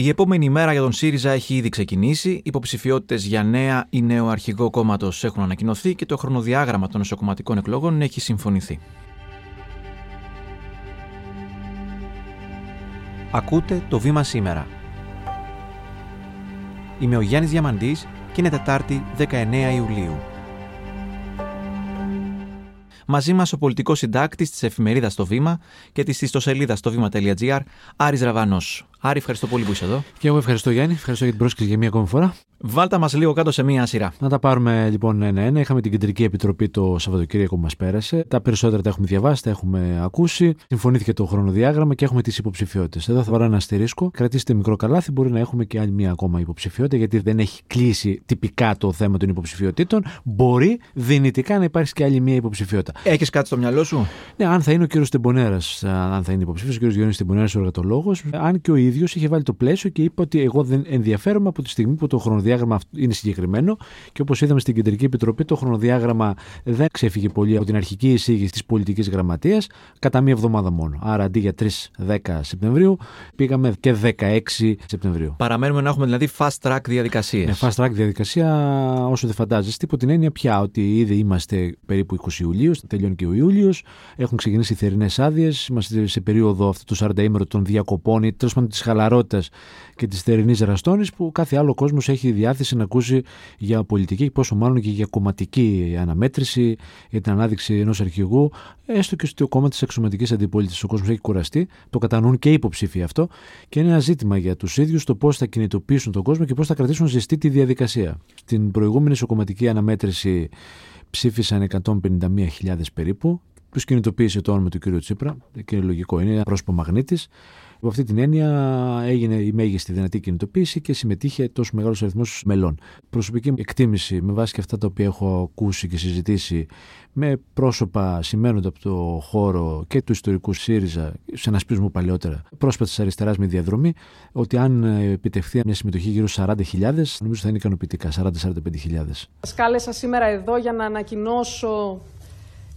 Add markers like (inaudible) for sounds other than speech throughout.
Η επόμενη μέρα για τον ΣΥΡΙΖΑ έχει ήδη ξεκινήσει. Υποψηφιότητες για νέα ή νέο αρχηγό κόμματος έχουν ανακοινωθεί και το χρονοδιάγραμμα των εσωκομματικών εκλογών έχει συμφωνηθεί. Ακούτε το βήμα σήμερα. Είμαι ο Γιάννης Διαμαντής και είναι Τετάρτη 19 Ιουλίου. Μαζί μας ο πολιτικός συντάκτης της εφημερίδας Το Βήμα και της ιστοσελίδας στο βήμα.gr, Άρης Ραβανός. Άρη, ευχαριστώ πολύ που είσαι εδώ. Και εγώ ευχαριστώ Γιάννη, ευχαριστώ για την πρόσκληση για μία ακόμη φορά. Βάλτα μας λίγο κάτω σε μία σειρά. Να τα πάρουμε λοιπόν ένα-ένα. Είχαμε την Κεντρική Επιτροπή το Σαββατοκύριακο που μας πέρασε. Τα περισσότερα τα έχουμε διαβάσει, τα έχουμε ακούσει. Συμφωνήθηκε το χρονοδιάγραμμα και έχουμε τις υποψηφιότητες. Εδώ θα βάλω ένα αστερίσκο. Κρατήστε μικρό καλάθι, μπορεί να έχουμε και άλλη μία ακόμα υποψηφιότητα, γιατί δεν έχει κλείσει τυπικά το θέμα των υποψηφιότητων. Μπορεί δυνητικά να υπάρξει και άλλη μία υποψηφιότητα. Έχεις κάτι στο μυαλό σου; Ναι, αν θα είναι ο κύριος Τεμπονέρας, αν θα είναι υποψήφιος, ο κύριος Γιώργο Τεμπονέρας ο εργατολόγος, αν και ο ίδιος είχε βάλει το πλαίσιο και είπε ότι εγώ δεν ενδιαφέρομαι από τη στιγμή που το χρονοδιάγραμμα είναι συγκεκριμένο και όπως είδαμε στην Κεντρική Επιτροπή, το χρονοδιάγραμμα δεν ξέφυγε πολύ από την αρχική εισήγηση της πολιτικής γραμματείας κατά μία εβδομάδα μόνο. Άρα αντί για 3-10 Σεπτεμβρίου, πήγαμε και 16 Σεπτεμβρίου. Παραμένουμε να έχουμε δηλαδή fast track διαδικασίες. Με fast track διαδικασία, όσο δεν φαντάζεστε, υπό την έννοια πια ότι ήδη είμαστε περίπου 20 Ιουλίου, τελειώνει και ο Ιούλιος, έχουν ξεκινήσει οι θερινές άδειες, είμαστε σε περίοδο αυτού του 40 ημέρου των διακοπών ή τέλος πάντων τη χαλαρότητας και της θερινής ραστόνης που κάθε άλλο κόσμος έχει διάθεση να ακούσει για πολιτική, πόσο μάλλον και για κομματική αναμέτρηση, για την ανάδειξη ενός αρχηγού, έστω και στο κόμμα της εξωματικής αντιπολίτευσης. Ο κόσμος έχει κουραστεί, το κατανοούν και οι υποψήφοι αυτό και είναι ένα ζήτημα για τους ίδιους το πώς θα κινητοποιήσουν τον κόσμο και πώς θα κρατήσουν ζεστή τη διαδικασία. Στην προηγούμενη ισοκομματική αναμέτρηση ψήφισαν 151.000 περίπου. Τους κινητοποίησε το όνομα του κ. Τσίπρα και είναι λογικό, είναι ένα πρόσωπο μαγνήτης. Από αυτή την έννοια έγινε η μέγιστη δυνατή κινητοποίηση και συμμετείχε τόσο μεγάλος αριθμός μελών. Προσωπική εκτίμηση με βάση και αυτά τα οποία έχω ακούσει και συζητήσει με πρόσωπα σημαίνοντα από το χώρο και του ιστορικού ΣΥΡΙΖΑ, σε ένα σπίσμο παλαιότερα, πρόσωπα τη αριστεράς με διαδρομή, ότι αν επιτευχθεί μια συμμετοχή γύρω στους 40.000, νομίζω θα είναι ικανοποιητικά, 40-45.000. Σα κάλεσα σήμερα εδώ για να ανακοινώσω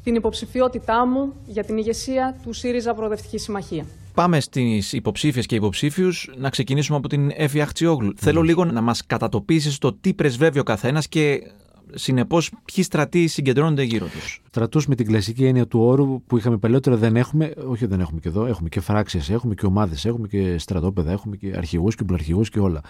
την υποψηφιότητά μου για την ηγεσία του ΣΥΡΙΖΑ Προοδευτική Συμμαχία. Πάμε στις υποψήφιες και υποψήφιους. Να ξεκινήσουμε από την Εύη Αχτσιόγλου. Θέλω λίγο να μας κατατοπίσεις το τι πρεσβεύει ο καθένας και συνεπώς ποιοι στρατοί συγκεντρώνονται γύρω τους; Στρατούς με την κλασική έννοια του όρου που είχαμε παλαιότερα δεν έχουμε, όχι δεν έχουμε και εδώ, έχουμε και φράξεις, έχουμε και ομάδες, έχουμε και στρατόπεδα, έχουμε και αρχηγούς και πλαρχηγού και όλα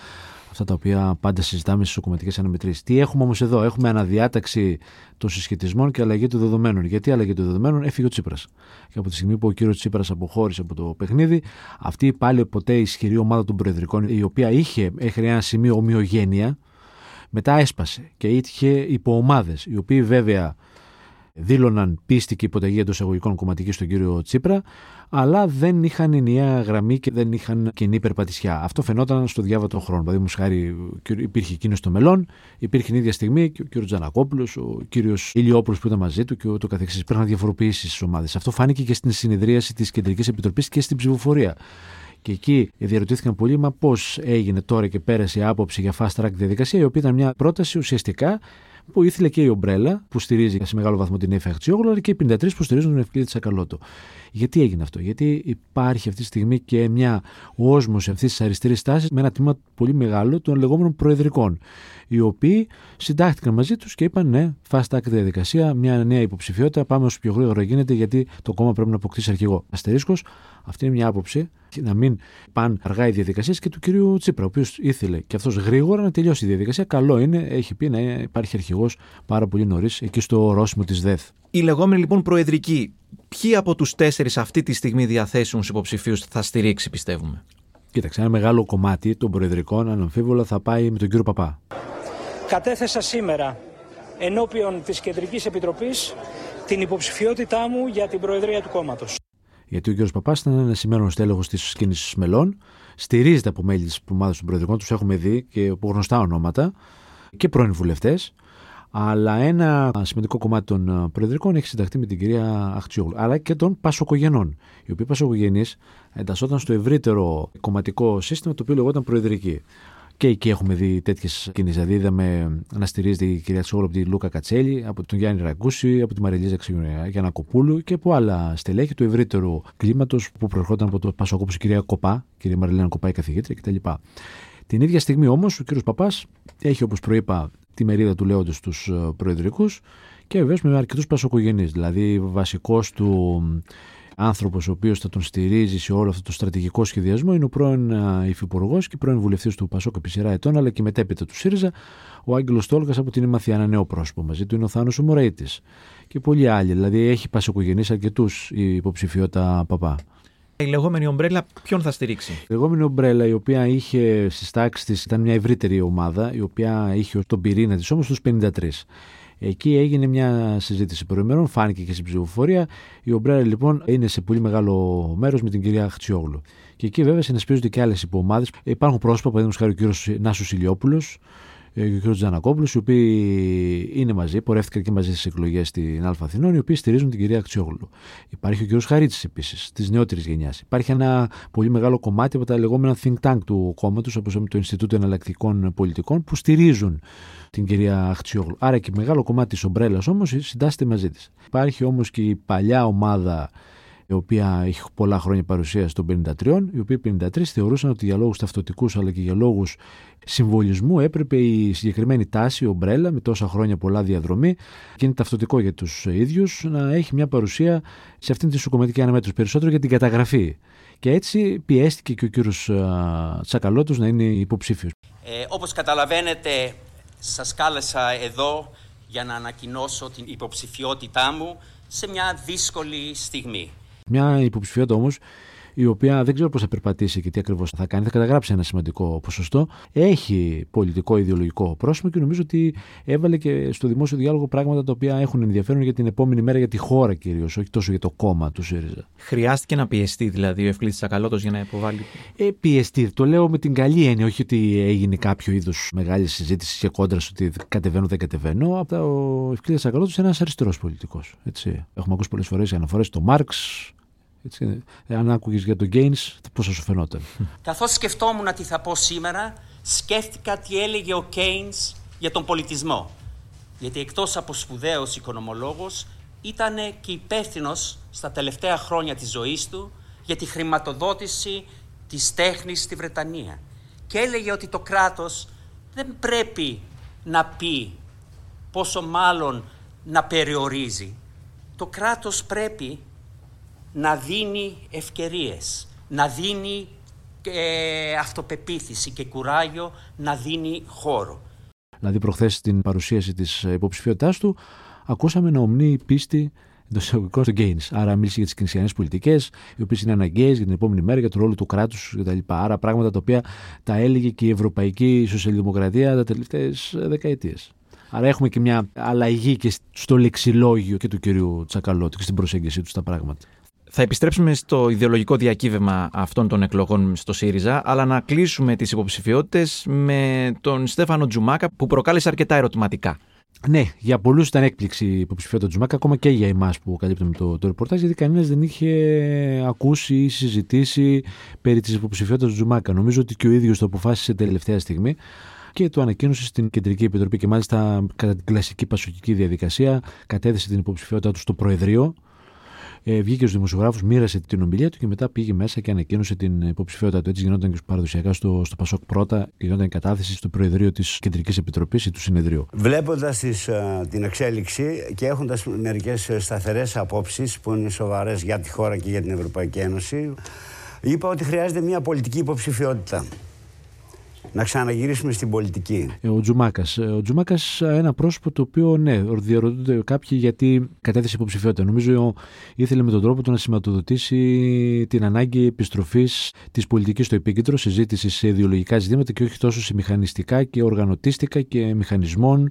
αυτά τα οποία πάντα συζητάμε στις κομματικέ αναμετρήσεις. Τι έχουμε όμως εδώ, έχουμε αναδιάταξη των συσχετισμών και αλλαγή των δεδομένων. Γιατί αλλαγή των δεδομένων; Έφυγε ο Τσίπρας. Και από τη στιγμή που ο κύριος Τσίπρας αποχώρησε από το παιχνίδι, αυτή πάλι ποτέ ισχυρή ομάδα των Προεδρικών, η οποία είχε μέχρι ένα σημείο ομοιογένεια, μετά έσπασε και είχε υποομάδε, οι οποίοι βέβαια δήλωναν πίστη και υποταγή εντός εισαγωγικών κομματική στον κύριο Τσίπρα, αλλά δεν είχαν ενιαία γραμμή και δεν είχαν κοινή περπατησιά. Αυτό φαινόταν στο διάβατο χρόνο. Δηλαδή, χάρη υπήρχε εκείνος στο μελών, υπήρχε την ίδια στιγμή και ο κύριος Τζανακόπουλος, ο κύριος Ηλιόπουλος που ήταν μαζί του και ούτω καθεξής. Υπήρχαν διαφοροποιήσεις στις ομάδες. Αυτό φάνηκε και στην συνεδρίαση της Κεντρικής Επιτροπής και στην ψηφοφορία. Και εκεί διαρωτήθηκαν πολύ, μα πώς έγινε τώρα και πέρασε η άποψη για fast track διαδικασία, η οποία ήταν μια πρόταση ουσιαστικά που ήθελε και η Ομπρέλα, που στηρίζει σε μεγάλο βαθμό την Εφη αλλά και οι 53 που στηρίζουν τον Ευκλήδη Τσακαλώτο. Γιατί έγινε αυτό, Γιατί υπάρχει αυτή τη στιγμή και μια όσμωση αυτή τη αριστερής τάση με ένα τμήμα πολύ μεγάλο των λεγόμενων προεδρικών, οι οποίοι συντάχθηκαν μαζί τους και είπαν ναι, fast track διαδικασία, μια νέα υποψηφιότητα, πάμε όσο πιο γρήγορα γίνεται, γιατί το κόμμα πρέπει να αποκτήσει αρχηγό. Αστερίσκος, αυτή είναι μια άποψη να μην πάνε αργά οι διαδικασίες και του κυρίου Τσίπρα, ο οποίος ήθελε και αυτός γρήγορα να τελειώσει η διαδικασία. Καλό είναι, έχει πει να υπάρχει αρχηγό πάρα πολύ νωρίς εκεί στο ορόσημο της ΔΕΘ. Οι λεγόμενοι λοιπόν προεδρικοί, ποιοι από τους τέσσερις αυτή τη στιγμή διαθέσιμου υποψηφίους θα στηρίξει, πιστεύουμε; Κοίταξε, ένα μεγάλο κομμάτι των προεδρικών, αναμφίβολα, θα πάει με τον κύριο Παπά. Κατέθεσα σήμερα ενώπιον της Κεντρικής Επιτροπής την υποψηφιότητά μου για την Προεδρία του κόμματος. Γιατί ο κ. Παπάς ήταν ένας σημαίνον στέλεχο της κίνηση μελών, στηρίζεται από μέλη της ομάδας των Προεδρικών, τους έχουμε δει και από γνωστά ονόματα και πρώην βουλευτές. Αλλά ένα σημαντικό κομμάτι των Προεδρικών έχει συνταχθεί με την κυρία Αχτσιόγλου, αλλά και των Πασοκογενών, οι οποίοι Πασοκογενείς εντασσόταν στο ευρύτερο κομματικό σύστημα το οποίο λεγόταν Προεδρική. Και εκεί έχουμε δει τέτοιες κινήσεις. Δηλαδή, είδαμε να στηρίζεται η κυρία Τσόγλου από τη Λούκα Κατσέλη, από τον Γιάννη Ραγκούση, από τη Μαριλίζα Γιανακοπούλου και από άλλα στελέχη του ευρύτερου κλίματος που προερχόταν από το Πασοκό, η κυρία Κοπά, κυρία Μαριλίνα Κοπά, η καθηγήτρια κτλ. Την ίδια στιγμή όμως ο κύριος Παπάς έχει, όπως προείπα, τη μερίδα του λέοντος στου ε, προεδρικούς και βεβαίως με αρκετούς πασοκογενείς. Δηλαδή, βασικός του άνθρωπος ο οποίος θα τον στηρίζει σε όλο αυτό το στρατηγικό σχεδιασμό είναι ο πρώην ε, υφυπουργός και πρώην βουλευτής του Πασόκ επί σειρά ετών, αλλά και μετέπειτα του ΣΥΡΙΖΑ, ο Άγγελος Τόλκα από την Ημαθία, ένα νέο πρόσωπο. Μαζί του είναι ο Θάνος Μωραίτη και πολλοί άλλοι. Δηλαδή, έχει πασοκογενείς αρκετούς η υποψηφιότητα Παπά. Η λεγόμενη ομπρέλα ποιον θα στηρίξει; Η λεγόμενη ομπρέλα η οποία είχε στι τάξει της, ήταν μια ευρύτερη ομάδα, η οποία είχε τον πυρήνα της όμως του 53. Εκεί έγινε μια συζήτηση προημερών, φάνηκε και στην ψηφοφορία. Η Ομπρέλα λοιπόν είναι σε πολύ μεγάλο μέρος με την κυρία Χτσιόγλου. Και εκεί βέβαια συνασπίζονται και άλλες υποομάδες. Υπάρχουν πρόσωπα, παραδείγματος χάρη ο κύριος Νάσος Ηλιόπουλος, ε, και ο κ. Τζανακόπουλος, οι οποίοι είναι μαζί, πορεύτηκαν και μαζί στις εκλογές στην Α Αθηνών, οι οποίοι στηρίζουν την κυρία Αξιόγλου. Υπάρχει ο κ. Χαρίτσης επίσης, της νεότερης γενιάς. Υπάρχει ένα πολύ μεγάλο κομμάτι από τα λεγόμενα think tank του κόμματος, όπως το Ινστιτούτο Εναλλακτικών Πολιτικών, που στηρίζουν την κυρία Αξιόγλου. Άρα και μεγάλο κομμάτι της ομπρέλας όμως συντάσσεται μαζί της. Υπάρχει όμως και η παλιά ομάδα η οποία έχει πολλά χρόνια παρουσία των 53, οι οποίοι 53 θεωρούσαν ότι για λόγους ταυτοτικούς αλλά και για λόγους συμβολισμού έπρεπε η συγκεκριμένη τάση, η ομπρέλα, με τόσα χρόνια πολλά διαδρομή, και είναι ταυτοτικό για τους ίδιους, να έχει μια παρουσία σε αυτήν τη σοκομματική αναμέτρηση περισσότερο για την καταγραφή. Και έτσι πιέστηκε και ο κύριος Τσακαλώτος να είναι υποψήφιος. Ε, Όπως καταλαβαίνετε, σας κάλεσα εδώ για να ανακοινώσω την υποψηφιότητά μου σε μια δύσκολη στιγμή. Μια υποψηφιότητα όμως η οποία δεν ξέρω πώς θα περπατήσει και τι ακριβώς θα κάνει, θα καταγράψει ένα σημαντικό ποσοστό. Έχει πολιτικό ιδεολογικό πρόσωπο και νομίζω ότι έβαλε και στο δημόσιο διάλογο πράγματα τα οποία έχουν ενδιαφέρον για την επόμενη μέρα για τη χώρα κυρίως, όχι τόσο για το κόμμα του ΣΥΡΙΖΑ. Χρειάστηκε να πιεστεί δηλαδή ο Ευκλήτης Τσακαλώτος για να υποβάλει. Ε, πιεστεί. Το λέω με την καλή έννοια, όχι ότι έγινε κάποιο είδους μεγάλη συζήτηση και κόντρα ότι κατεβαίνω δεν κατεβαίνω. Απλά ο Ευκλήτης Τσακαλώτος είναι ένας αριστερός πολιτικός. Έχουμε ακούσει πολλές φορές αναφορές στο Μάρξ, έτσι, αν άκουγες για τον Gaines, πώς θα σου φαινόταν; Καθώς σκεφτόμουν τι θα πω σήμερα, σκέφτηκα τι έλεγε ο Keynes για τον πολιτισμό. Γιατί εκτός από σπουδαίος οικονομολόγος, ήταν και υπεύθυνο στα τελευταία χρόνια της ζωής του για τη χρηματοδότηση της τέχνης στη Βρετανία. Και έλεγε ότι το κράτος δεν πρέπει να πει, πόσο μάλλον να περιορίζει. Το κράτος πρέπει να δίνει ευκαιρίες, να δίνει ε, αυτοπεποίθηση και κουράγιο, να δίνει χώρο. Δηλαδή προχθές στην παρουσίαση της υποψηφιότητάς του ακούσαμε να ομνεί πίστη εντός εισαγωγικών στο Gaines. Άρα μίλησε για τις κινησιανές πολιτικές, οι οποίες είναι αναγκαίες για την επόμενη μέρα, για το ρόλο του κράτους κτλ. Άρα πράγματα τα οποία τα έλεγε και η Ευρωπαϊκή Σοσιαλδημοκρατία τα τελευταίες δεκαετίες. Άρα έχουμε και μια αλλαγή και στο λεξιλόγιο και του κυρίου Τσακαλώτη και στην προσέγγιση του στα πράγματα. Θα επιστρέψουμε στο ιδεολογικό διακύβευμα αυτών των εκλογών στο ΣΥΡΙΖΑ, αλλά να κλείσουμε τις υποψηφιότητες με τον Στέφανο Τζουμάκα, που προκάλεσε αρκετά ερωτηματικά. Ναι, για πολλούς ήταν έκπληξη η υποψηφιότητα του Τζουμάκα, ακόμα και για εμάς που καλύπτουμε το, το ρεπορτάζ, γιατί κανένας δεν είχε ακούσει ή συζητήσει περί της υποψηφιότητας του Τζουμάκα. Νομίζω ότι και ο ίδιος το αποφάσισε τελευταία στιγμή και το ανακοίνωσε στην Κεντρική Επιτροπή και μάλιστα κατά την κλασική πασοκική διαδικασία κατέθεσε την υποψηφιότητα του στο Προεδρείο ε, βγήκε στους δημοσιογράφους, μοίρασε την ομιλία του και μετά πήγε μέσα και ανακοίνωσε την υποψηφιότητα του. Έτσι γινόταν και παραδοσιακά στο, στο Πασόκ πρώτα, γινόταν η κατάθεση στο Προεδρείο της Κεντρικής Επιτροπής ή του Συνεδρίου. Βλέποντας την εξέλιξη και έχοντας μερικές σταθερές απόψεις που είναι σοβαρές για τη χώρα και για την Ευρωπαϊκή Ένωση, είπα ότι χρειάζεται μια πολιτική υποψηφιότητα να ξαναγυρίσουμε στην πολιτική. Ε, ο Τζουμάκας. Ε, ο Τζουμάκας, ένα πρόσωπο το οποίο, ναι, διαρωτούνται κάποιοι γιατί κατέθεσε υποψηφιότητα. Νομίζω ήθελε με τον τρόπο του να σηματοδοτήσει την ανάγκη επιστροφής της πολιτικής στο επίκεντρο, συζήτησης σε ιδεολογικά ζητήματα και όχι τόσο σε μηχανιστικά και οργανωτίστικα και μηχανισμών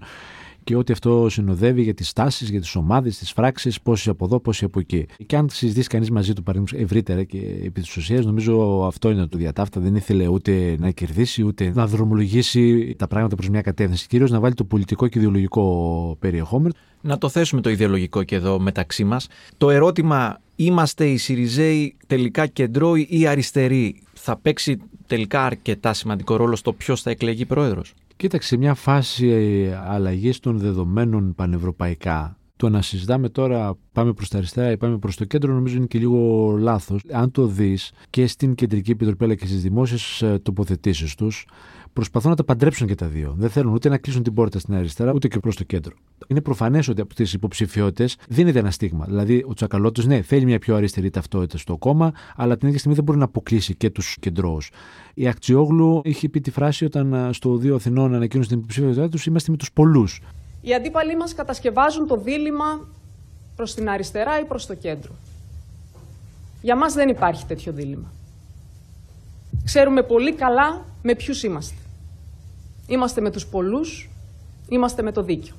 και ό,τι αυτό συνοδεύει για τις τάσει, για τις ομάδες, τις φράξεις, πόσοι από εδώ, πόσοι από εκεί. Και αν συζητήσει κανείς μαζί του, παραδείγματος ευρύτερα και επί της ουσίας, νομίζω αυτό είναι το διατάφτα. Δεν ήθελε ούτε να κερδίσει, ούτε να δρομολογήσει τα πράγματα προς μια κατεύθυνση. Κυρίως να βάλει το πολιτικό και ιδεολογικό περιεχόμενο. Να το θέσουμε το ιδεολογικό και εδώ μεταξύ μας. Το ερώτημα, είμαστε οι Σιριζέοι τελικά κεντρώοι ή αριστεροί, θα παίξει τελικά αρκετά σημαντικό ρόλο στο ποιος θα εκλεγεί πρόεδρος; Κοίταξε, σε μια φάση αλλαγής των δεδομένων πανευρωπαϊκά, το να συζητάμε τώρα πάμε προς τα αριστερά ή πάμε προς το κέντρο, νομίζω είναι και λίγο λάθος. Αν το δεις και στην Κεντρική Επιτροπή αλλά και στις δημόσιες τοποθετήσεις τους, προσπαθούν να τα παντρέψουν και τα δύο. Δεν θέλουν ούτε να κλείσουν την πόρτα στην αριστερά, ούτε και προς το κέντρο. Είναι προφανές ότι από τις υποψηφιότητες δίνεται ένα στίγμα. Δηλαδή, ο Τσακαλώτος, ναι, θέλει μια πιο αριστερή ταυτότητα στο κόμμα, αλλά την ίδια στιγμή δεν μπορεί να αποκλείσει και τους κεντρώους. Η Ακτιόγλου είχε πει τη φράση όταν στο Δύο Αθηνών ανακοίνωσε την υποψηφιότητά τους: Είμαστε με τους πολλούς. Οι αντίπαλοι μας κατασκευάζουν το δίλημα προς την αριστερά ή προς το κέντρο. Για μας δεν υπάρχει τέτοιο δίλημα. Ξέρουμε πολύ καλά με ποιους είμαστε. Είμαστε με τους πολλούς, είμαστε με το δίκιο.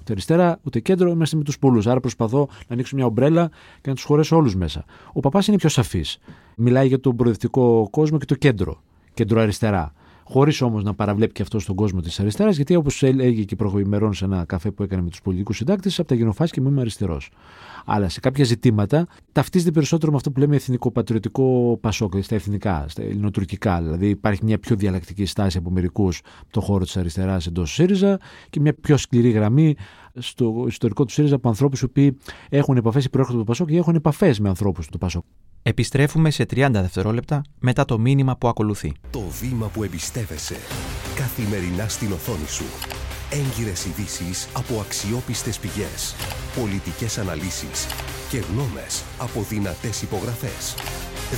Ούτε αριστερά, ούτε κέντρο, είμαστε με τους πολλούς. Άρα προσπαθώ να ανοίξω μια ομπρέλα και να τους χωρέσω όλους μέσα. Ο παπάς είναι πιο σαφής. Μιλάει για τον προοδευτικό κόσμο και το κέντρο. Κέντρο-αριστερά. Χωρίς όμως να παραβλέπει και αυτό στον κόσμο της αριστεράς, γιατί όπως έλεγε και προηγουμένω σε ένα καφέ που έκανε με τους πολιτικούς συντάκτες, από τα γενοφάσκια μου είμαι αριστερός. Αλλά σε κάποια ζητήματα ταυτίζεται περισσότερο με αυτό που λέμε εθνικό-πατριωτικό πασόκ, στα εθνικά, στα ελληνοτουρκικά. Δηλαδή υπάρχει μια πιο διαλλακτική στάση από μερικούς το χώρο της αριστεράς εντός ΣΥΡΙΖΑ και μια πιο σκληρή γραμμή στο ιστορικό του ΣΥΡΙΖΑ από ανθρώπους που έχουν επαφές ή προέρχονται από το Πασόκ ή έχουν επαφές με ανθρώπους του Πασόκ. Επιστρέφουμε σε 30 δευτερόλεπτα μετά το μήνυμα που ακολουθεί. Το βήμα που εμπιστεύεσαι καθημερινά στην οθόνη σου. Έγκυρες ειδήσεις από αξιόπιστες πηγές. Πολιτικές αναλύσεις και γνώμες από δυνατές υπογραφές.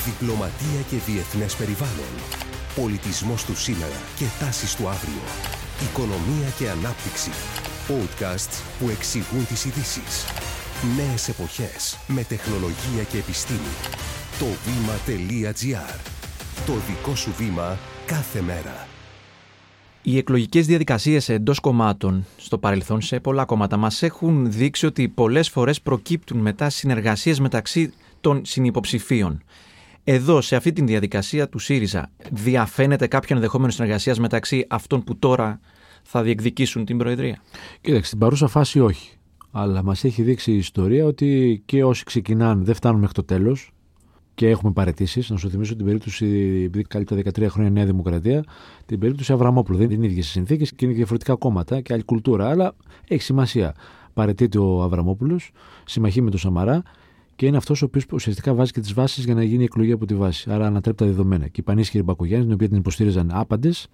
Διπλωματία και διεθνές περιβάλλον. Πολιτισμός του σήμερα και τάσεις του αύριο. Οικονομία και ανάπτυξη. Podcasts που εξηγούν τις ειδήσεις. Νέες εποχές με τεχνολογία και επιστήμη. Το βήμα.gr. Το δικό σου βήμα κάθε μέρα. Οι εκλογικές διαδικασίες εντός κομμάτων στο παρελθόν σε πολλά κόμματα μας έχουν δείξει ότι πολλές φορές προκύπτουν μετά συνεργασίες μεταξύ των συνυποψηφίων. Εδώ, σε αυτή τη διαδικασία του ΣΥΡΙΖΑ, διαφαίνεται κάποιο ενδεχόμενο συνεργασία μεταξύ αυτών που τώρα θα διεκδικήσουν την Προεδρία; Κοίταξε, στην παρούσα φάση όχι. Αλλά μας έχει δείξει η ιστορία ότι και όσοι ξεκινάνε δεν φτάνουν μέχρι το τέλος και έχουμε παρετήσεις. Να σου θυμίσω την περίπτωση, επειδή κάλυπτα 13 χρόνια Νέα Δημοκρατία, την περίπτωση Αβραμόπουλου. Δεν είναι οι ίδιες συνθήκες και είναι διαφορετικά κόμματα και άλλη κουλτούρα, αλλά έχει σημασία. Παρετείται ο Αβραμόπουλος, συμμαχεί με τον Σαμαρά και είναι αυτός ο οποίος ουσιαστικά βάζει και τις βάσεις για να γίνει η εκλογή από τη βάση. Άρα ανατρέπει τα δεδομένα. Και η πανίσχυρη Μπακογιάννης, την οποία την υποστήριζαν άπαντες,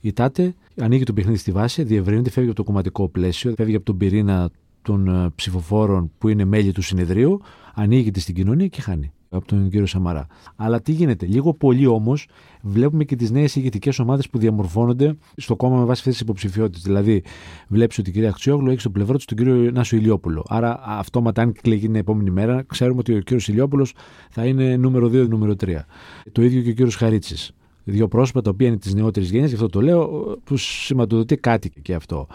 η ΤΑΤΕ ανοίγει το παιχνίδι στη βάση, διευρύνεται, φεύγει από το κομματικό πλαίσιο, φεύγει από τον πυρήνα των ε, ψηφοφόρων που είναι μέλη του συνεδρίου, ανοίγει στην κοινωνία και χάνει από τον κύριο Σαμαρά. Αλλά τι γίνεται, λίγο πολύ όμως βλέπουμε και τις νέες ηγετικές ομάδες που διαμορφώνονται στο κόμμα με βάση αυτές τις υποψηφιότητες. Δηλαδή, βλέπεις ότι η κυρία Αξιόγλου έχει στο πλευρό του τον κύριο Νάσο Ηλιόπουλο. Άρα, αυτόματα, αν κλεγεί την επόμενη μέρα, ξέρουμε ότι ο κύριος Ηλιόπουλος θα είναι νούμερο 2 ή νούμερο 3. Το ίδιο και ο κύριος Χαρίτσης δύο πρόσωπα τα οποία είναι της νεότερης γενιάς, γι' αυτό το λέω, που σηματοδοτεί κάτι και αυτό.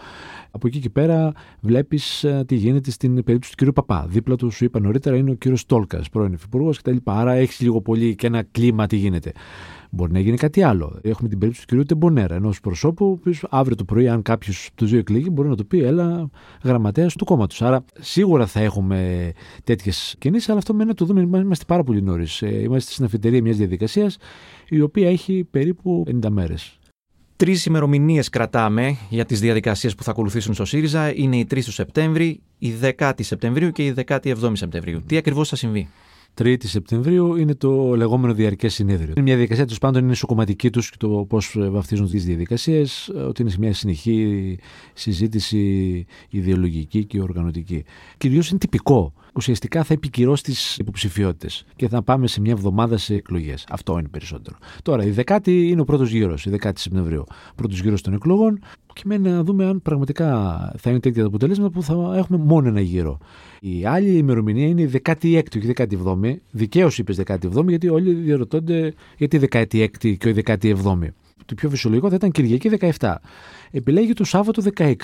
Από εκεί και πέρα βλέπεις ε, τι γίνεται στην περίπτωση του κ. Παπά. Δίπλα του, σου είπα νωρίτερα, είναι ο κ. Τόλκα, πρώην υφυπουργός κτλ. Άρα έχεις λίγο πολύ και ένα κλίμα τι γίνεται. Μπορεί να γίνει κάτι άλλο. Έχουμε την περίπτωση του κ. Τεμπονέρα, ενός προσώπου, που αύριο το πρωί, αν κάποιος του δύο εκλεγεί, μπορεί να το πει, έλα γραμματέας του κόμματος. Άρα σίγουρα θα έχουμε τέτοιες κινήσεις, αλλά αυτό μένει να το δούμε. Είμαστε πάρα πολύ νωρίς. Ε, είμαστε στην αφιτερία μιας διαδικασίας η οποία έχει περίπου 50 μέρες. Τρεις ημερομηνίες κρατάμε για τις διαδικασίες που θα ακολουθήσουν στο ΣΥΡΙΖΑ. Είναι η 3 του Σεπτέμβρη, η 10η Σεπτεμβρίου και η 17η Σεπτεμβρίου. Τι ακριβώς θα συμβεί; 3η Σεπτεμβρίου είναι το λεγόμενο διαρκές συνέδριο. Είναι μια διαδικασία, του πάντων είναι σοκομματική τους και το πώς βαφτίζουν τις διαδικασίες, ότι είναι μια συνεχή συζήτηση ιδεολογική και οργανωτική. Κυρίως είναι τυπικό. Ουσιαστικά θα επικυρώσει τις υποψηφιότητες και θα πάμε σε μια εβδομάδα σε εκλογές. Αυτό είναι περισσότερο. Τώρα, η δεκάτη είναι ο πρώτος γύρος, η δεκάτη Σεπτεμβρίου. Πρώτος γύρος των εκλογών και μένει να δούμε αν πραγματικά θα είναι τέτοια τα αποτελέσματα που θα έχουμε μόνο ένα γύρο. Η άλλη ημερομηνία είναι η 16η και η 17η. Δικαίως είπες 17η, γιατί όλοι διαρωτώνται γιατί η 16η και η 17η. Το πιο φυσιολογικό θα ήταν Κυριακή 17. Επιλέγει το Σάββατο 16.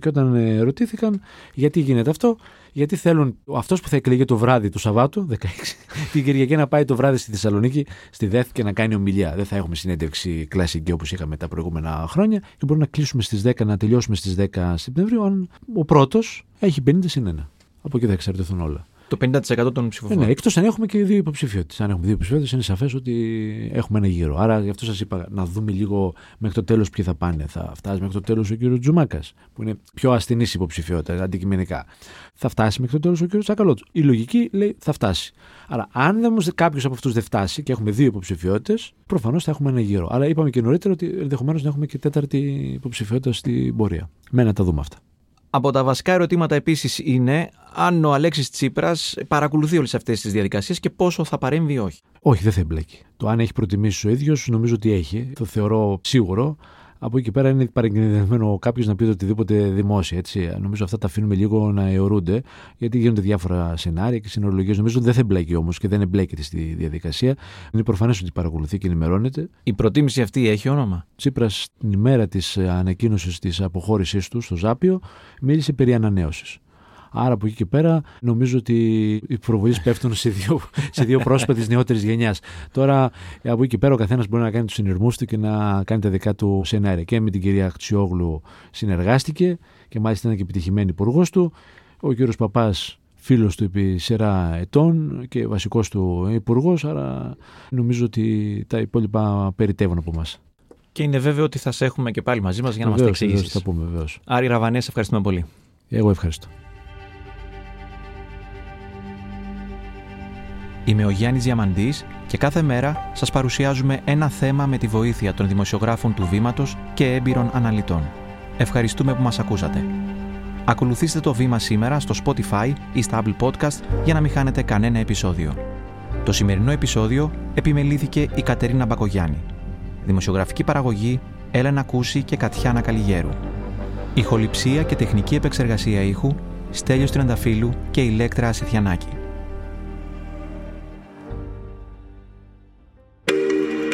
Και όταν ε, ρωτήθηκαν γιατί γίνεται αυτό, γιατί θέλουν αυτός που θα εκλεγεί το βράδυ του Σαββάτου, 16, (laughs) την Κυριακή να πάει το βράδυ στη Θεσσαλονίκη, στη ΔΕΘ και να κάνει ομιλία. Δεν θα έχουμε συνέντευξη κλασική όπως είχαμε τα προηγούμενα χρόνια και μπορούμε να κλείσουμε στις 10, να τελειώσουμε στις 10 Σεπτεμβρίου, αν ο πρώτος έχει 50 συν 1. Από εκεί θα εξαρτηθούν όλα. Το 50% των ψηφοφόρων. Ε, ναι, εκτός αν έχουμε και δύο υποψηφιότητες. Αν έχουμε δύο υποψηφιότητες, είναι σαφές ότι έχουμε ένα γύρο. Άρα γι' αυτό σας είπα να δούμε λίγο μέχρι το τέλος ποιοι θα πάνε. Θα φτάσει μέχρι το τέλος ο κύριος Τζουμάκας, που είναι πιο ασθενής υποψηφιότητα αντικειμενικά. Θα φτάσει μέχρι το τέλος ο κύριος Τσακαλώτου. Η λογική λέει θα φτάσει. Άρα, αν όμως κάποιος από αυτούς δεν φτάσει και έχουμε δύο υποψηφιότητες, προφανώς θα έχουμε ένα γύρο. Αλλά είπαμε και νωρίτερα ότι ενδεχομένως να έχουμε και τέταρτη υποψηφιότητα στην πορεία. Μένει να τα δούμε αυτά. Από τα βασικά ερωτήματα επίσης είναι αν ο Αλέξης Τσίπρας παρακολουθεί όλες αυτές τις διαδικασίες και πόσο θα παρέμβει ή όχι. Όχι, δεν θα εμπλέκει. Το αν έχει προτιμήσει ο ίδιος, νομίζω ότι έχει. Το θεωρώ σίγουρο. Από εκεί και πέρα είναι παρεγκρινευμένο κάποιος να πει οτιδήποτε δημόσια. Έτσι. Νομίζω αυτά τα αφήνουμε λίγο να αιωρούνται, γιατί γίνονται διάφορα σενάρια και συνολογίες. Νομίζω ότι δεν θα εμπλέκει όμως και δεν εμπλέκεται στη διαδικασία. Είναι προφανές ότι παρακολουθεί και ενημερώνεται. Η προτίμηση αυτή έχει όνομα; Τσίπρας την ημέρα της ανακοίνωσης της αποχώρησής του στο Ζάπιο μίλησε περί ανανέωσης. Άρα από εκεί και πέρα νομίζω ότι οι προβολέ πέφτουν σε δύο, σε δύο πρόσωπα της νεότερης γενιάς. Τώρα από εκεί και πέρα ο καθένας μπορεί να κάνει τους συνειρμούς του και να κάνει τα δικά του σενάρια. Και με την κυρία Χτσιόγλου συνεργάστηκε και μάλιστα είναι και επιτυχημένη υπουργός του. Ο κύριος Παπάς φίλος του επί σειρά ετών και βασικός του υπουργός. Άρα νομίζω ότι τα υπόλοιπα περιτεύουν από εμά. Και είναι βέβαιο ότι θα σε έχουμε και πάλι μαζί μας για να μας τα εξηγήσεις. Θα πούμε βεβαίως. Άρη Ραβανέ, ευχαριστούμε πολύ. Εγώ ευχαριστώ. Είμαι ο Γιάννης Διαμαντής και κάθε μέρα σας παρουσιάζουμε ένα θέμα με τη βοήθεια των δημοσιογράφων του Βήματος και έμπειρων αναλυτών. Ευχαριστούμε που μας ακούσατε. Ακολουθήστε το βήμα σήμερα στο Spotify ή στα Apple Podcast για να μην χάνετε κανένα επεισόδιο. Το σημερινό επεισόδιο επιμελήθηκε η Κατερίνα Μπακογιάννη. Δημοσιογραφική παραγωγή Έλενα Κούση και Κατιάνα Καλιγέρου. Ηχοληψία και τεχνική επεξεργασία ήχου Στέλιος Τρενταφύλου και Ηλέκτρα Ασιθιανάκη.